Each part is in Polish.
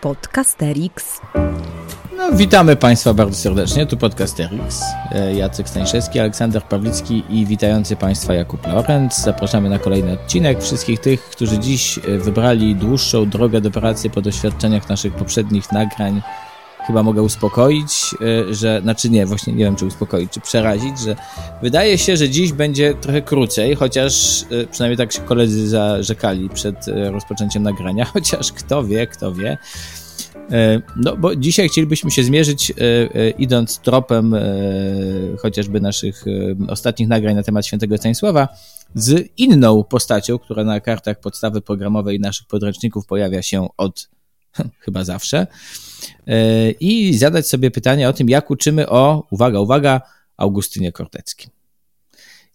Podcasterix. No, witamy Państwa bardzo serdecznie, tu Podcasterix. E, Jacek Stańszewski, Aleksander Pawlicki i witający Państwa Jakub Lorenz. Zapraszamy na kolejny odcinek. Wszystkich tych, którzy dziś e, wybrali dłuższą drogę do pracy po doświadczeniach naszych poprzednich nagrań, chyba mogę uspokoić, e, że, znaczy nie, właśnie nie wiem, czy uspokoić, czy przerazić, że wydaje się, że dziś będzie trochę krócej, chociaż przynajmniej tak się koledzy zarzekali przed rozpoczęciem nagrania, chociaż kto wie, kto wie. No, bo dzisiaj chcielibyśmy się zmierzyć, idąc tropem chociażby naszych ostatnich nagrań na temat świętego Stanisława, z inną postacią, która na kartach podstawy programowej naszych podręczników pojawia się od chyba zawsze i zadać sobie pytanie o tym, jak uczymy o, uwaga, uwaga, Augustynie Korteckim.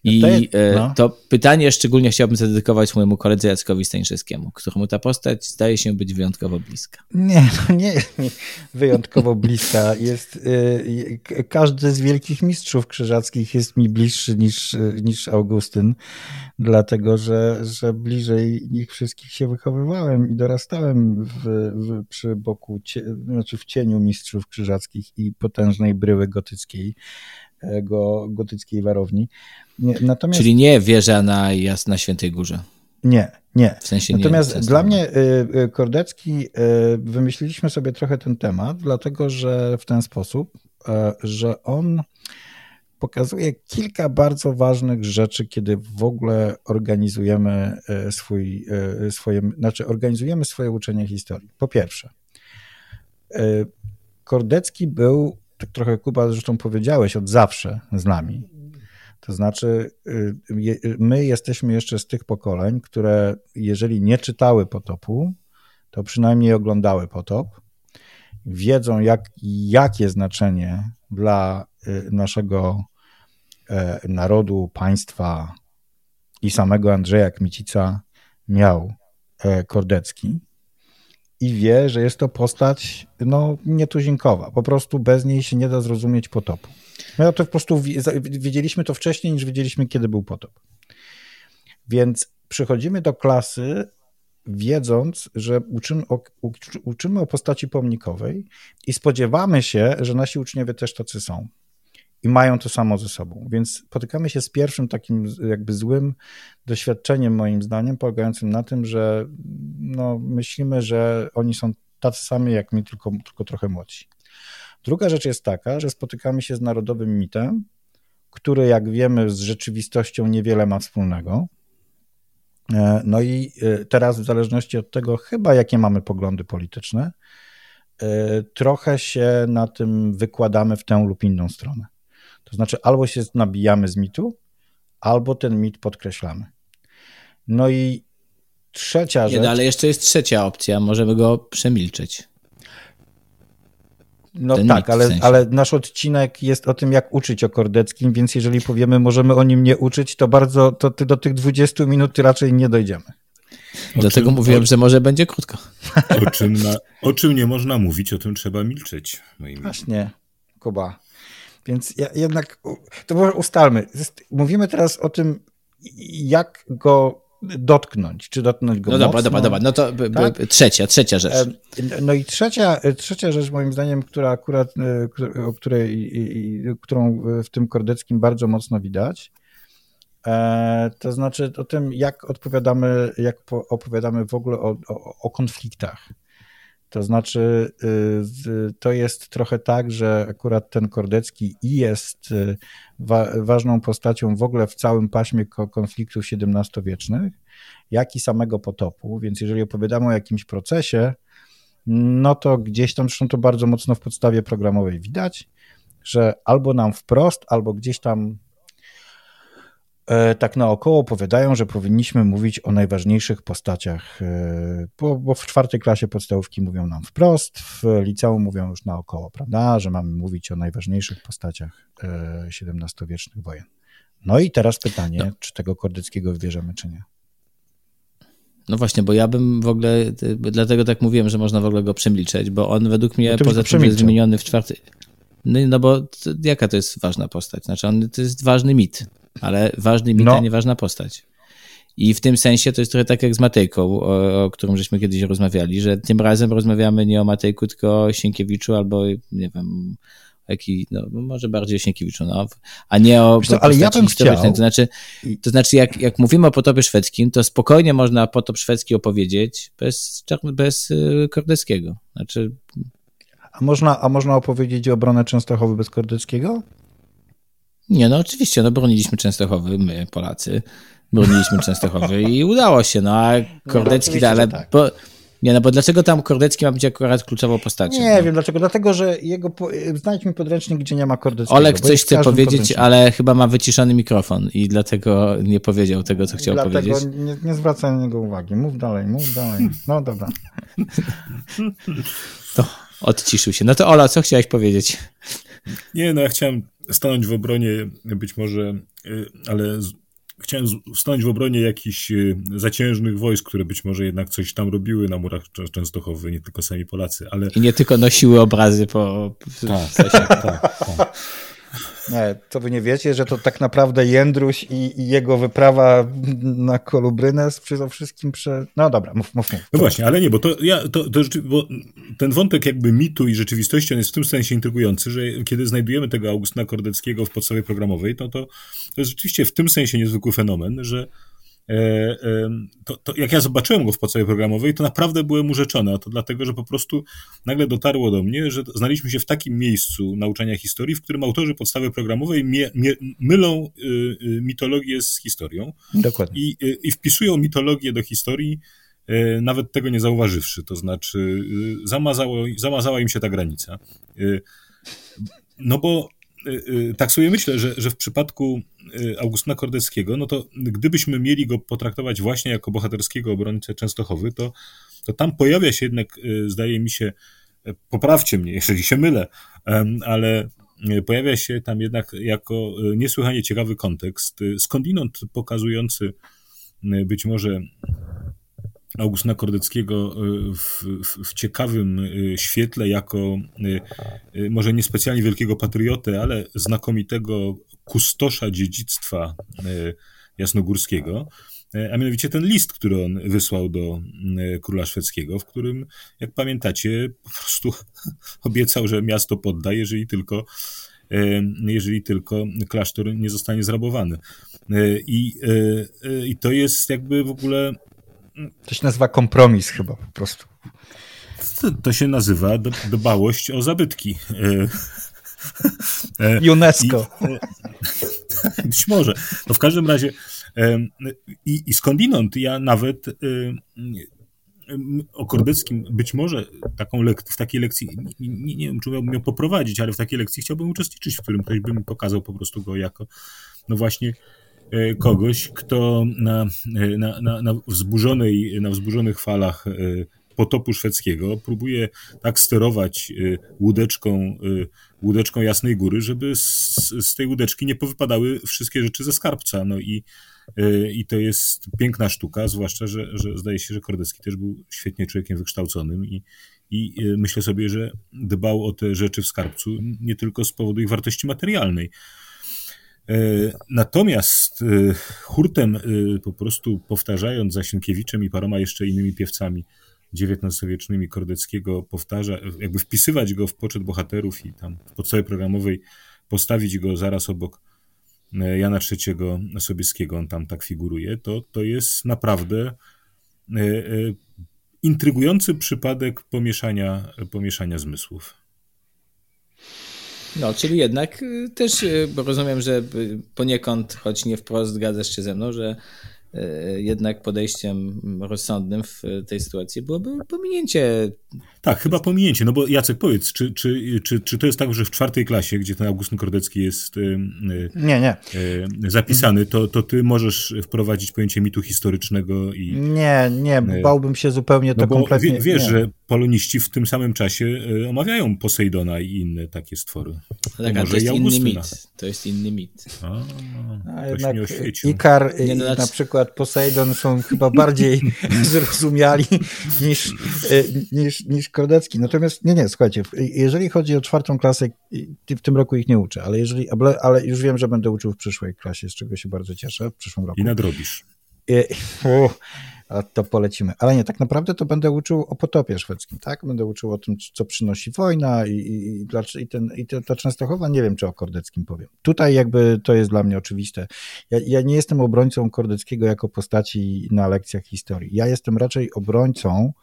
I no. to pytanie szczególnie chciałbym zadedykować mojemu koledze Jackowi Stańszewskiemu, któremu ta postać zdaje się być wyjątkowo bliska. Nie, no nie jest mi wyjątkowo bliska. Jest, y, każdy z wielkich mistrzów krzyżackich jest mi bliższy niż, niż Augustyn, dlatego że, że bliżej nich wszystkich się wychowywałem i dorastałem w, w, przy boku, znaczy w cieniu mistrzów krzyżackich i potężnej bryły gotyckiej go, gotyckiej warowni. Natomiast... Czyli nie wieża na, na Świętej Górze. Nie, nie. W sensie Natomiast nie, dla mnie y, y, Kordecki, y, wymyśliliśmy sobie trochę ten temat, dlatego że w ten sposób, że on pokazuje kilka bardzo ważnych rzeczy, kiedy w ogóle organizujemy swój, swoje, znaczy organizujemy swoje uczenie historii. Po pierwsze, Kordecki był tak trochę Kuba zresztą powiedziałeś od zawsze z nami. To znaczy, y, my jesteśmy jeszcze z tych pokoleń, które jeżeli nie czytały potopu, to przynajmniej oglądały potop, wiedzą, jak, jakie znaczenie dla y, naszego e, narodu, państwa i samego Andrzeja Kmicica miał e, Kordecki i wie, że jest to postać no, nietuzinkowa. Po prostu bez niej się nie da zrozumieć potopu. My to po prostu wiedzieliśmy to wcześniej, niż wiedzieliśmy, kiedy był potop. Więc przychodzimy do klasy wiedząc, że uczymy o, uczymy o postaci pomnikowej i spodziewamy się, że nasi uczniowie też tacy są i mają to samo ze sobą. Więc spotykamy się z pierwszym takim jakby złym doświadczeniem, moim zdaniem, polegającym na tym, że no, myślimy, że oni są tacy sami jak my, tylko, tylko trochę młodsi. Druga rzecz jest taka, że spotykamy się z narodowym mitem, który, jak wiemy, z rzeczywistością niewiele ma wspólnego. E, no i e, teraz, w zależności od tego, chyba jakie mamy poglądy polityczne, e, trochę się na tym wykładamy w tę lub inną stronę. To znaczy, albo się nabijamy z mitu, albo ten mit podkreślamy. No i trzecia Nie, rzecz. No, ale jeszcze jest trzecia opcja, możemy go przemilczeć. No ten tak, ale, w sensie. ale nasz odcinek jest o tym, jak uczyć o Kordeckim, więc jeżeli powiemy, możemy o nim nie uczyć, to bardzo, to ty do tych 20 minut raczej nie dojdziemy. Dlatego czym, mówiłem, o, że może będzie krótko. O czym, na, o czym nie można mówić, o tym trzeba milczeć. Właśnie, Kuba. Więc ja, jednak, to może ustalmy. Mówimy teraz o tym, jak go dotknąć, czy dotknąć go No mocno. dobra, dobra, dobra, no to tak? trzecia, trzecia rzecz. No i trzecia, trzecia rzecz moim zdaniem, która akurat, o której, którą w tym Kordeckim bardzo mocno widać, e, to znaczy o tym, jak odpowiadamy, jak opowiadamy w ogóle o, o, o konfliktach. To znaczy, y, to jest trochę tak, że akurat ten Kordecki jest y, wa ważną postacią w ogóle w całym paśmie konfliktów XVII-wiecznych, jak i samego potopu. Więc jeżeli opowiadamy o jakimś procesie, no to gdzieś tam, zresztą to bardzo mocno w podstawie programowej widać, że albo nam wprost, albo gdzieś tam tak naokoło opowiadają, że powinniśmy mówić o najważniejszych postaciach, e, bo, bo, w czwartej klasie podstawówki mówią nam wprost, w liceum mówią już naokoło, prawda, że mamy mówić o najważniejszych postaciach XVII-wiecznych e, wojen. No i teraz pytanie, no. czy tego Kordyckiego wybierzemy, czy nie? No właśnie, bo ja bym w ogóle, dlatego tak mówiłem, że można w ogóle go przemilczeć, bo on według mnie, no poza tym, że jest wymieniony w czwartej... No, no bo to, jaka to jest ważna postać? Znaczy on to jest ważny mit ale ważny mit, no. a nie ważna postać. I w tym sensie to jest trochę tak jak z Matejką, o, o którym żeśmy kiedyś rozmawiali, że tym razem rozmawiamy nie o Matejku, tylko o Sienkiewiczu albo, nie wiem, jaki, no, może bardziej o Sienkiewiczu, no, a nie o co, ale ja bym chciał... To znaczy, to znaczy jak, jak mówimy o potopie szwedzkim, to spokojnie można potop szwedzki opowiedzieć bez, bez y, Kordeckiego. Znaczy... A można, a można opowiedzieć o obronę Częstochowy bez Kordeckiego? Nie, no oczywiście, no broniliśmy Częstochowy, my Polacy, broniliśmy Częstochowy i udało się, no a no, Kordecki, no, ale... Tak. Bo, nie, no bo dlaczego tam Kordecki ma być akurat kluczową postacią? Nie no? wiem dlaczego. Dlatego, że jego. Znajdź mi podręcznik, gdzie nie ma Kordeckiego. Olek coś chce powiedzieć, ale chyba ma wyciszony mikrofon i dlatego nie powiedział tego, co chciał dlatego powiedzieć. Dlatego nie, nie zwracaj na niego uwagi. Mów dalej, mów dalej. No dobra. To odciszył się. No to Ola, co chciałeś powiedzieć? Nie, no ja chciałem stanąć w obronie być może, y, ale chciałem stanąć w obronie jakichś y, zaciężnych wojsk, które być może jednak coś tam robiły na murach Częstochowy, nie tylko sami Polacy, ale... I nie tylko nosiły obrazy po... Tak, tak, tak, tak. Nie, to wy nie wiecie, że to tak naprawdę Jędruś i, i jego wyprawa na Kolubrynę przede wszystkim prze... No dobra, mów, mów, mów. No właśnie, ale nie, bo to ja, to, to bo ten wątek jakby mitu i rzeczywistości, on jest w tym sensie intrygujący, że kiedy znajdujemy tego Augustyna Kordeckiego w podstawie programowej, to, to, to jest rzeczywiście w tym sensie niezwykły fenomen, że to, to, jak ja zobaczyłem go w podstawie programowej, to naprawdę byłem urzeczony, a to dlatego, że po prostu nagle dotarło do mnie, że znaliśmy się w takim miejscu nauczania historii, w którym autorzy podstawy programowej mie, mie, mylą y, y, mitologię z historią Dokładnie. I, y, i wpisują mitologię do historii, nawet tego nie zauważywszy, to znaczy zamazało, zamazała im się ta granica. No bo tak sobie myślę, że, że w przypadku Y, Augustyna Kordeckiego, no to gdybyśmy mieli go potraktować właśnie jako bohaterskiego obrońcę Częstochowy, to, to tam pojawia się jednak, y, zdaje mi się, poprawcie mnie, jeżeli się mylę, ale pojawia się tam jednak jako niesłychanie ciekawy kontekst, skądinąd pokazujący być może Augustyna Kordeckiego w, w, w, ciekawym świetle jako może niespecjalnie wielkiego patriotę, ale znakomitego kustosza dziedzictwa e, jasnogórskiego, e, a mianowicie ten list, który on wysłał do e, króla szwedzkiego, w którym, jak pamiętacie, po prostu obiecał, że miasto podda, jeżeli tylko, jeżeli tylko klasztor nie zostanie zrabowany. I, i to jest jakby w ogóle. To się nazywa kompromis chyba po prostu. To, to się nazywa dbałość o zabytki. UNESCO. I, być może. No w każdym razie i, i skądinąd ja nawet o Kordeckim być może taką lek- w takiej lekcji, nie, nie wiem, czy miałbym ją poprowadzić, ale w takiej lekcji chciałbym uczestniczyć, w którym ktoś by mi pokazał po prostu go jako, no właśnie, e, kogoś, kto na, e, na, na, na, wzburzonej, na wzburzonych falach e, potopu szwedzkiego próbuje tak sterować łódeczką łódeczką Jasnej Góry, żeby z, z tej łódeczki nie powypadały wszystkie rzeczy ze skarbca. No i, i to jest piękna sztuka, zwłaszcza, że, że zdaje się, że Kordecki też był świetnie człowiekiem wykształconym i, i myślę sobie, że dbał o te rzeczy w skarbcu nie tylko z powodu ich wartości materialnej. Y, natomiast hurtem, po prostu powtarzając za Sienkiewiczem i paroma jeszcze innymi piewcami, XIX-wiecznymi Kordeckiego powtarza, jakby wpisywać go w poczet bohaterów i tam w podstawie programowej postawić go zaraz obok e, Jana III Sobieskiego, on tam tak figuruje, to, to jest naprawdę e, e, intrygujący przypadek pomieszania, pomieszania zmysłów. No, czyli jednak też rozumiem, że poniekąd, choć nie wprost zgadzasz się ze mną, że jednak podejściem rozsądnym w tej sytuacji byłoby pominięcie. Tak, chyba pominięcie. No bo Jacek, powiedz, czy, czy, czy, czy to jest tak, że w czwartej klasie, gdzie ten Augustyn Kordecki jest nie, nie. zapisany, to, to ty możesz wprowadzić pojęcie mitu historycznego i... Nie, nie, bałbym się zupełnie no to kompletnie... Wie, wiesz, nie. że poloniści w tym samym czasie omawiają Posejdona i inne takie stwory. Tak, to jest inny mit. To jest inny mit. A, a jednak Ikar nie, no, na przykład Poseidon są chyba bardziej zrozumiali niż, e, niż, niż Kordecki. Natomiast nie, nie, słuchajcie, jeżeli chodzi o czwartą klasę, w tym roku ich nie uczę, ale jeżeli, ale już wiem, że będę uczył w przyszłej klasie, z czego się bardzo cieszę, w przyszłym roku. I nadrobisz. uh, a to polecimy. Ale nie, tak naprawdę to będę uczył o potopie szwedzkim, tak? Będę uczył o tym, co przynosi wojna i, i, i, i, ten, i to, ta Częstochowa, nie wiem, czy o Kordeckim powiem. Tutaj jakby to jest dla mnie oczywiste. Ja, ja nie jestem obrońcą Kordeckiego jako postaci na lekcjach historii. Ja jestem raczej obrońcą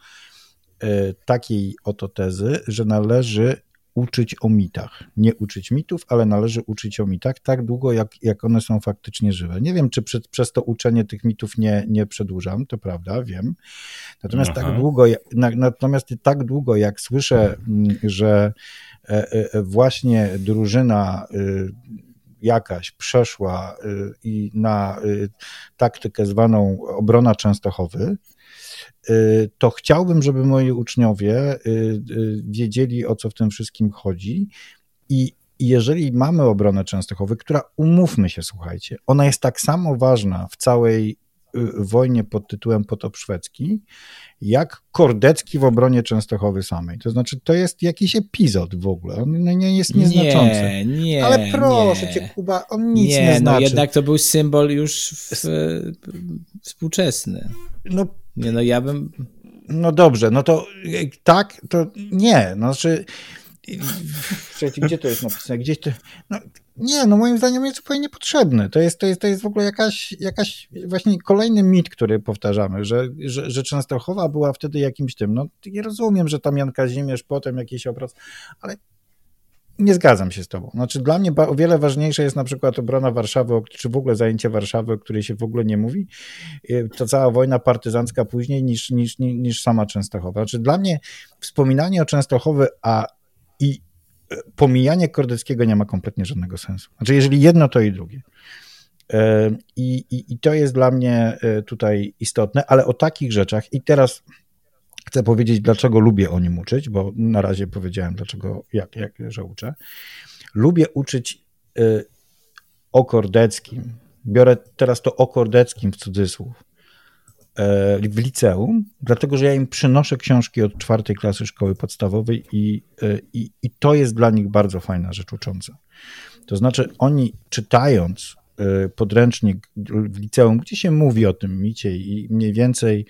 takiej oto tezy, że należy uczyć o mitach. Nie uczyć mitów, ale należy uczyć o mitach tak długo, jak, jak one są faktycznie żywe. Nie wiem, czy przed, przez to uczenie tych mitów nie, nie przedłużam, to prawda, wiem. Natomiast tak Aha. tak długo, natomiast tak długo, jak słyszę, mm, że e, e, właśnie drużyna y, jakaś przeszła y, i na y, taktykę zwaną obrona Częstochowy, Y, to chciałbym, żeby moi uczniowie wiedzieli, o co w tym wszystkim chodzi. I jeżeli mamy obronę Częstochowy, która, umówmy się, słuchajcie, ona jest tak samo ważna w całej wojnie pod tytułem Potop Szwedzki, jak Kordecki w obronie Częstochowy samej. To znaczy, to jest jakiś epizod w ogóle. On nie jest nieznaczący. Nie, nie. Ale proszę nie. cię, Kuba, on nic nie, nie no znaczy. No jednak to był symbol już w, współczesny. No nie, no ja bym... No dobrze, no to tak, to nie, no znaczy... Słuchajcie, gdzie to jest napisane? Gdzieś to... No, nie, no moim zdaniem jest zupełnie niepotrzebny. To jest, to jest, to jest w ogóle jakaś, jakaś właśnie kolejny mit, który powtarzamy, że, że, że Częstochowa była wtedy jakimś tym. No nie rozumiem, że tam Jan Kazimierz, potem jakiś obraz, ale nie zgadzam się z tobą. Znaczy dla mnie o wiele ważniejsze jest na przykład obrona Warszawy, czy w ogóle zajęcie Warszawy, o której się w ogóle nie mówi, y, to cała wojna partyzancka później niż, niż, niż sama Częstochowa. Znaczy dla mnie wspominanie o Częstochowy, a i pomijanie Kordeckiego nie ma kompletnie żadnego sensu. Znaczy jeżeli jedno, to i drugie. Y, I, i, I to jest dla mnie tutaj istotne, ale o takich rzeczach i teraz Chcę powiedzieć, dlaczego lubię o nim uczyć, bo na razie powiedziałem, dlaczego, jak, jak że uczę. Lubię uczyć y, o Kordeckim. Biorę teraz to o Kordeckim w cudzysłów w liceum, dlatego że ja im przynoszę książki od czwartej klasy szkoły podstawowej i, y, i, i to jest dla nich bardzo fajna rzecz ucząca. To znaczy, oni czytając Y, podręcznik w liceum, gdzie się mówi o tym micie i mniej więcej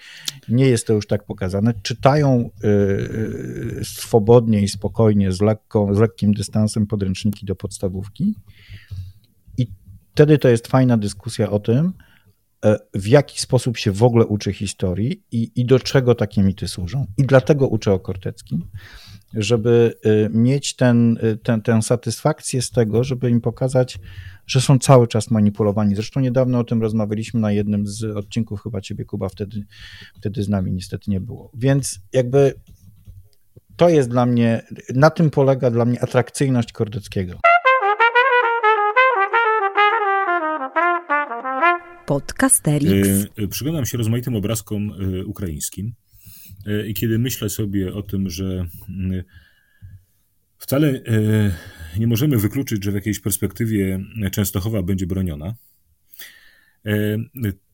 nie jest to już tak pokazane, czytają swobodnie i spokojnie, z, lekką, z lekkim dystansem podręczniki do podstawówki i wtedy to jest fajna dyskusja o tym, w jaki sposób się w ogóle uczy historii i, i do czego takie mity służą. I dlatego uczę o Korteckim, żeby mieć ten, ten, tę satysfakcję z tego, żeby im pokazać, że są cały czas manipulowani. Zresztą niedawno o tym rozmawialiśmy na jednym z odcinków, chyba ciebie, Kuba, wtedy, wtedy z nami niestety nie było. Więc jakby to jest dla mnie, na tym polega dla mnie atrakcyjność Kordeckiego. Podcasterix. E, przyglądam się rozmaitym obrazkom e, ukraińskim i kiedy myślę sobie o tym, że wcale nie możemy wykluczyć, że w jakiejś perspektywie Częstochowa będzie broniona,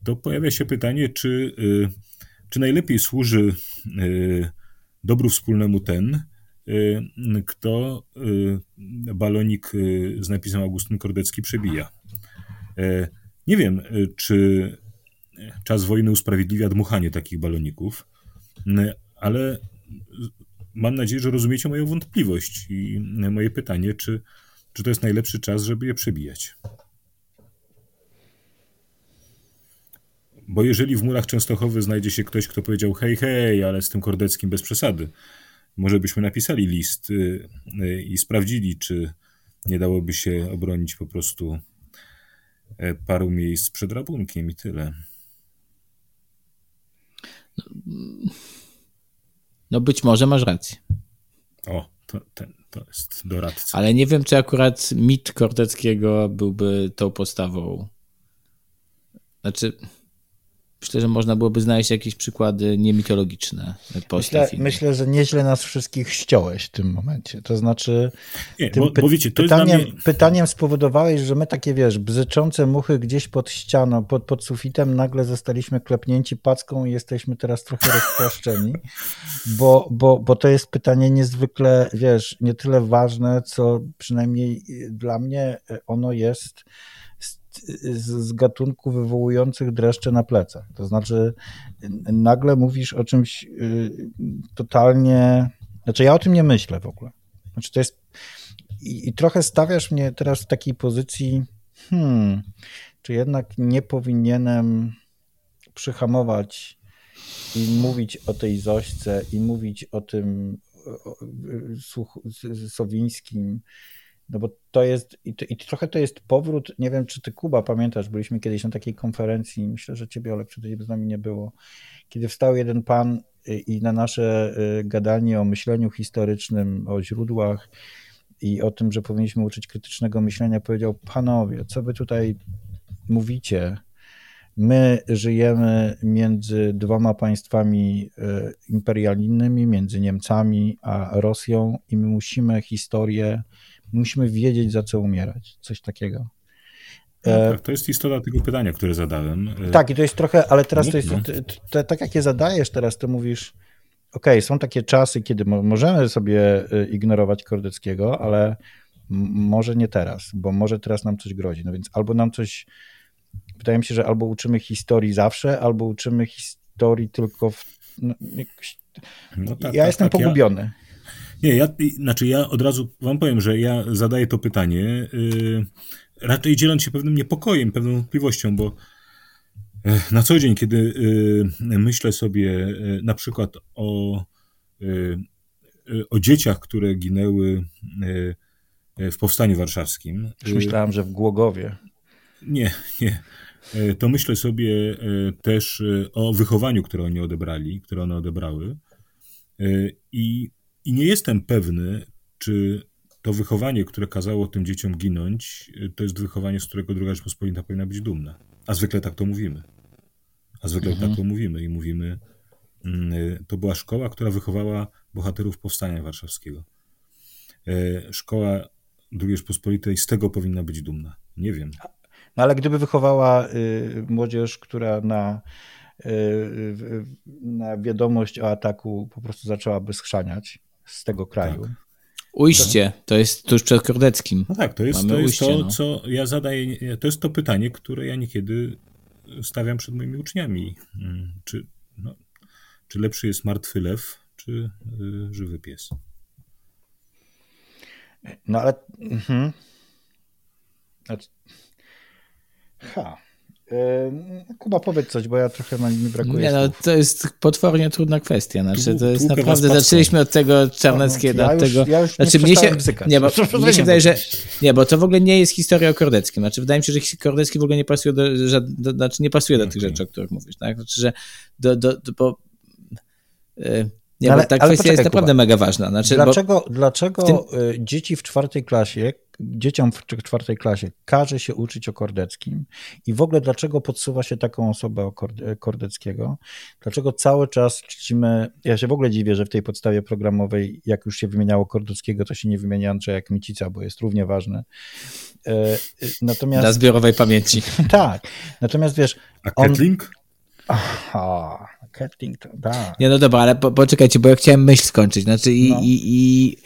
to pojawia się pytanie, czy, czy najlepiej służy dobru wspólnemu ten, kto balonik z napisem Augustyn Kordecki przebija. Nie wiem, czy czas wojny usprawiedliwia dmuchanie takich baloników, ale mam nadzieję, że rozumiecie moją wątpliwość i moje pytanie, czy, czy to jest najlepszy czas, żeby je przebijać. Bo jeżeli w murach Częstochowy znajdzie się ktoś, kto powiedział hej, hej, ale z tym Kordeckim bez przesady, może byśmy napisali list y, i sprawdzili, czy nie dałoby się obronić po prostu e, paru miejsc przed rabunkiem i tyle. No być może masz rację. O, to, ten, to jest doradca. Ale nie wiem, czy akurat mit Kordeckiego byłby tą postawą. Znaczy, Myślę, że można byłoby znaleźć jakieś przykłady niemitologiczne myślę, myślę, że nieźle nas wszystkich ściąłeś w tym momencie. To znaczy, Nie, tym bo, bo wiecie, pytaniem, mnie... pytaniem spowodowałeś, że my takie, wiesz, bzyczące muchy gdzieś pod ścianą, pod, pod sufitem, nagle zostaliśmy klepnięci packą i jesteśmy teraz trochę rozpłaszczeni, bo, bo, bo to jest pytanie niezwykle, wiesz, nie tyle ważne, co przynajmniej dla mnie ono jest z, gatunku wywołujących dreszcze na plecach. To znaczy, nagle mówisz o czymś y, totalnie. Znaczy, ja o tym nie myślę w ogóle. Znaczy, to jest. I, i trochę stawiasz mnie teraz w takiej pozycji, hmm, czy jednak nie powinienem przyhamować i mówić o tej Zośce i mówić o tym Sowińskim, no bo to jest, i, to, i trochę to jest powrót, nie wiem, czy ty Kuba pamiętasz, byliśmy kiedyś na takiej konferencji, myślę, że ciebie, Olek, wtedy z nami nie było, kiedy wstał jeden pan i na nasze y, gadanie o myśleniu historycznym, o źródłach i o tym, że powinniśmy uczyć krytycznego myślenia, powiedział, panowie, co wy tutaj mówicie, My żyjemy między dwoma państwami e, imperialnymi, między Niemcami a Rosją, i my musimy historię, musimy wiedzieć, za co umierać. Coś takiego. No tak, to jest istota tego pytania, które zadałem. E, tak, i to jest trochę, ale teraz to jest, to, tak jak je zadajesz teraz, to mówisz, ok, są takie czasy, kiedy możemy sobie e, ignorować Kordeckiego, ale może nie teraz, bo może teraz nam coś grozi. No więc albo nam coś wydaje mi się, że albo uczymy historii zawsze, albo uczymy historii tylko w. No, jakoś... no tak, ja tak, jestem tak, pogubiony. Ja... Nie, ja, znaczy ja od razu wam powiem, że ja zadaję to pytanie, yy, raczej dzieląc się pewnym niepokojem, pewną wątpliwością, bo yy, na co dzień, kiedy yy, myślę sobie yy, na przykład o, yy, yy, o dzieciach, które ginęły w Powstaniu Warszawskim. Już myślałem, że w Głogowie. Nie, nie. To myślę sobie też o wychowaniu, które oni odebrali, które one odebrały. I, I nie jestem pewny, czy to wychowanie, które kazało tym dzieciom ginąć, to jest wychowanie, z którego druga Rzeczpospolita powinna być dumna. A zwykle tak to mówimy. A zwykle mhm. tak to mówimy i mówimy, mm, to była szkoła, która wychowała bohaterów Powstania Warszawskiego. Szkoła II Rzeczpospolitej z tego powinna być dumna. Nie wiem. No ale gdyby wychowała y, młodzież, która na, y, na wiadomość o ataku po prostu zaczęłaby schrzaniać z tego kraju. Tak. Ujście, to jest tuż przed Kordeckim. No tak, to jest, to, jest ujście, to no. co ja zadaję, to jest to pytanie, które ja niekiedy stawiam przed moimi uczniami. Mm, czy, no, czy lepszy jest martwy lew, czy y, żywy pies? No ale... Mhm. Znaczy, Ha. Kuba, powiedz coś, bo ja trochę na mi brakuje. Nie, no, to jest potwornie trudna kwestia. Znaczy, to jest naprawdę, zaczęliśmy od tego Czarneckiego, ja od tego. Ja już znaczy, mnie się, nie, bo, mnie się wydaje, że. Nie, bo to w ogóle nie jest historia o Kordeckim. Znaczy, wydaje mi się, że Kordecki w ogóle nie pasuje do, do znaczy nie pasuje do tych rzeczy, o których mówisz, tak? Znaczy, że do, do, do bo, yy, nie, ale, bo ta kwestia poczekaj, jest naprawdę Kuba. mega ważna. Znaczy, dlaczego dlaczego tym... Y, dzieci w czwartej klasie dzieciom w czwartej klasie każe się uczyć o Kordeckim i w ogóle dlaczego podsuwa się taką osobę o Kordeckiego? Dlaczego cały czas czcimy, ja się w ogóle dziwię, że w tej podstawie programowej, jak już się wymieniało Kordeckiego, to się nie wymienia Andrzeja Kmicica, bo jest równie ważny. E, e, natomiast... Dla zbiorowej pamięci. tak, natomiast wiesz... A Ketling? On... Aha, Ketling, to tak. Nie, no dobra, ale po, poczekajcie, bo ja chciałem myśl skończyć. Znaczy i, no. i, i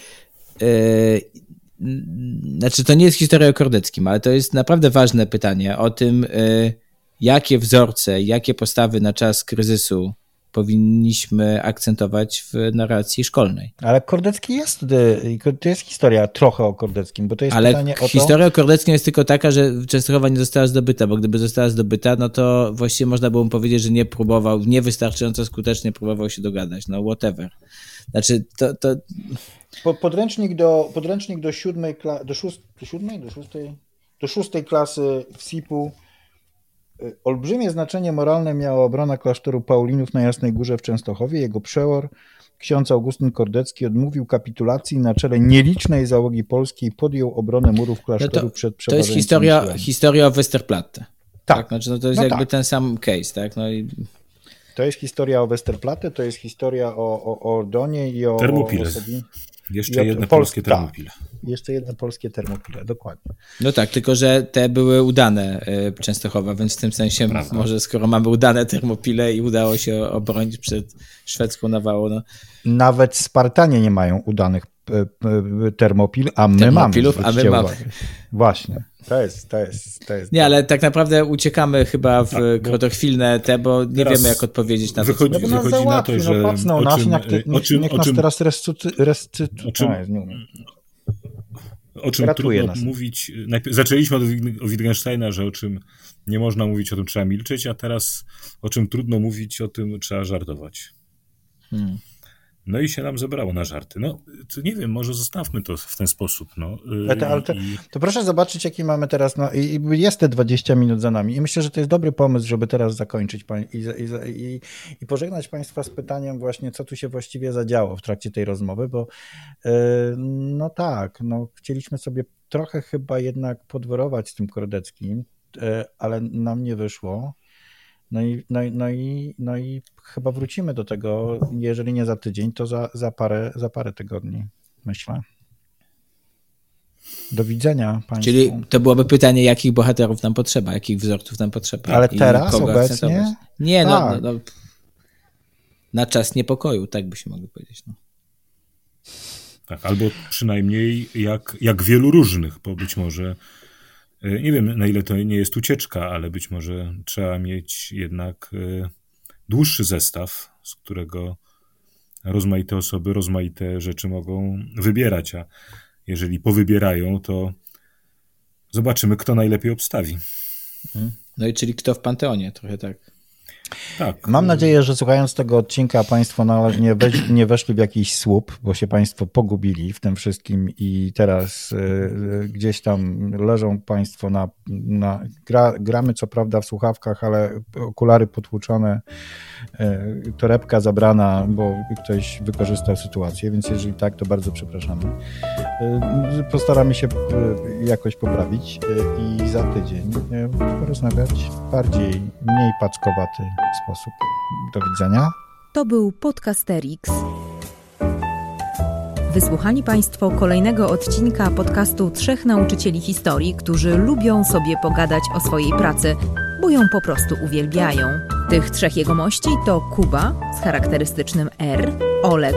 yy, znaczy to nie jest historia o Kordeckim, ale to jest naprawdę ważne pytanie o tym, y, jakie wzorce, jakie postawy na czas kryzysu powinniśmy akcentować w narracji szkolnej. Ale Kordecki jest, to jest historia trochę o Kordeckim, bo to jest Ale pytanie o to... historia o Kordeckim jest tylko taka, że Częstochowa nie została zdobyta, bo gdyby została zdobyta, no to właściwie można było powiedzieć, że nie próbował, niewystarczająco skutecznie próbował się dogadać, no whatever. Znaczy, to... to... Podręcznik do, podręcznik do siódmej, do, szóst, do siódmej, do szóstej, do szóstej klasy w SIP-u y, Olbrzymie znaczenie moralne miała obrona klasztoru Paulinów na Jasnej Górze w Częstochowie. Jego przełor, ksiądz Augustyn Kordecki, odmówił kapitulacji na czele nielicznej załogi polskiej i podjął obronę murów klasztoru no to, przed To jest historia, historia o Westerplatte. Tak. tak? Znaczy, no to jest no jakby tak. ten sam case, tak? No i... To jest historia o Westerplatte, to jest historia o, o, o Ordonie i o... Termopile. O jeszcze jedne polskie tak. termopile. Jeszcze jedne polskie termopile, dokładnie. No tak, tylko że te były udane y, Częstochowa, więc w tym sensie Prawda. może skoro mamy udane termopile i udało się obronić przed szwedzką nawałą. No. Nawet Spartanie nie mają udanych termopil, a my Termopilów, mamy. a my mamy. Właśnie. To jest, to jest, to jest. Nie, ale tak naprawdę uciekamy chyba w Tak, krotochwilne te, bo nie wiemy, jak odpowiedzieć na to. wychodzi- No wychodzi na to, no że no, o nasz, czym- jak ty, o czym- niech o nas czym- teraz restytu, restytu, O czym- Ratuje trudno nas. mówić. Najpierw zaczęliśmy od Wit- o Wittgensteina, że o czym nie można mówić, o tym trzeba milczeć, a teraz o czym trudno mówić, o tym trzeba żartować. Hmm. No i się nam zebrało na żarty. No, to nie wiem, może zostawmy to w ten sposób. No. Ale to- ale to- To proszę zobaczyć, jaki mamy teraz. No, i, i jest te 20 minut za nami. I myślę, że to jest dobry pomysł, żeby teraz zakończyć pań- i, i, i, pożegnać Państwa z pytaniem, właśnie, co tu się właściwie zadziało w trakcie tej rozmowy, bo e, no tak, no, chcieliśmy sobie trochę chyba jednak podworować z tym Kordeckim, e, ale nam nie wyszło. No i, no, i- no, i, no i chyba wrócimy do tego, jeżeli nie za tydzień, to za, za, parę, za parę tygodni, myślę. Do widzenia Państwu. Czyli to byłoby pytanie, jakich bohaterów nam potrzeba, jakich wzorców nam potrzeba. Ale i teraz, obecnie? akcentować. Nie, no, Tak. no, no. Na czas niepokoju, tak by się mogło powiedzieć. No. Tak, albo przynajmniej jak, jak wielu różnych, bo być może, nie wiem na ile to nie jest ucieczka, ale być może trzeba mieć jednak e, dłuższy zestaw, z którego rozmaite osoby rozmaite rzeczy mogą wybierać, a jeżeli powybierają, to zobaczymy, kto najlepiej obstawi. no i czyli kto w Panteonie, trochę tak. Tak. Mam nadzieję, że słuchając tego odcinka Państwo nie, weź, nie weszli w jakiś słup, bo się Państwo pogubili w tym wszystkim i teraz y, gdzieś tam leżą Państwo na. na gra, gramy co prawda w słuchawkach, ale okulary potłuczone, y, torebka zabrana, bo ktoś wykorzystał sytuację, więc jeżeli tak, to bardzo przepraszamy. Y, Postaramy się y, jakoś poprawić y, i za tydzień porozmawiać w bardziej, mniej packowaty sposób. Do widzenia. To był Podcasterix. Wysłuchali Państwo kolejnego odcinka podcastu Trzech Nauczycieli Historii, którzy lubią sobie pogadać o swojej pracy, bo ją po prostu uwielbiają. Tych trzech jegomości to Kuba z charakterystycznym R, Olek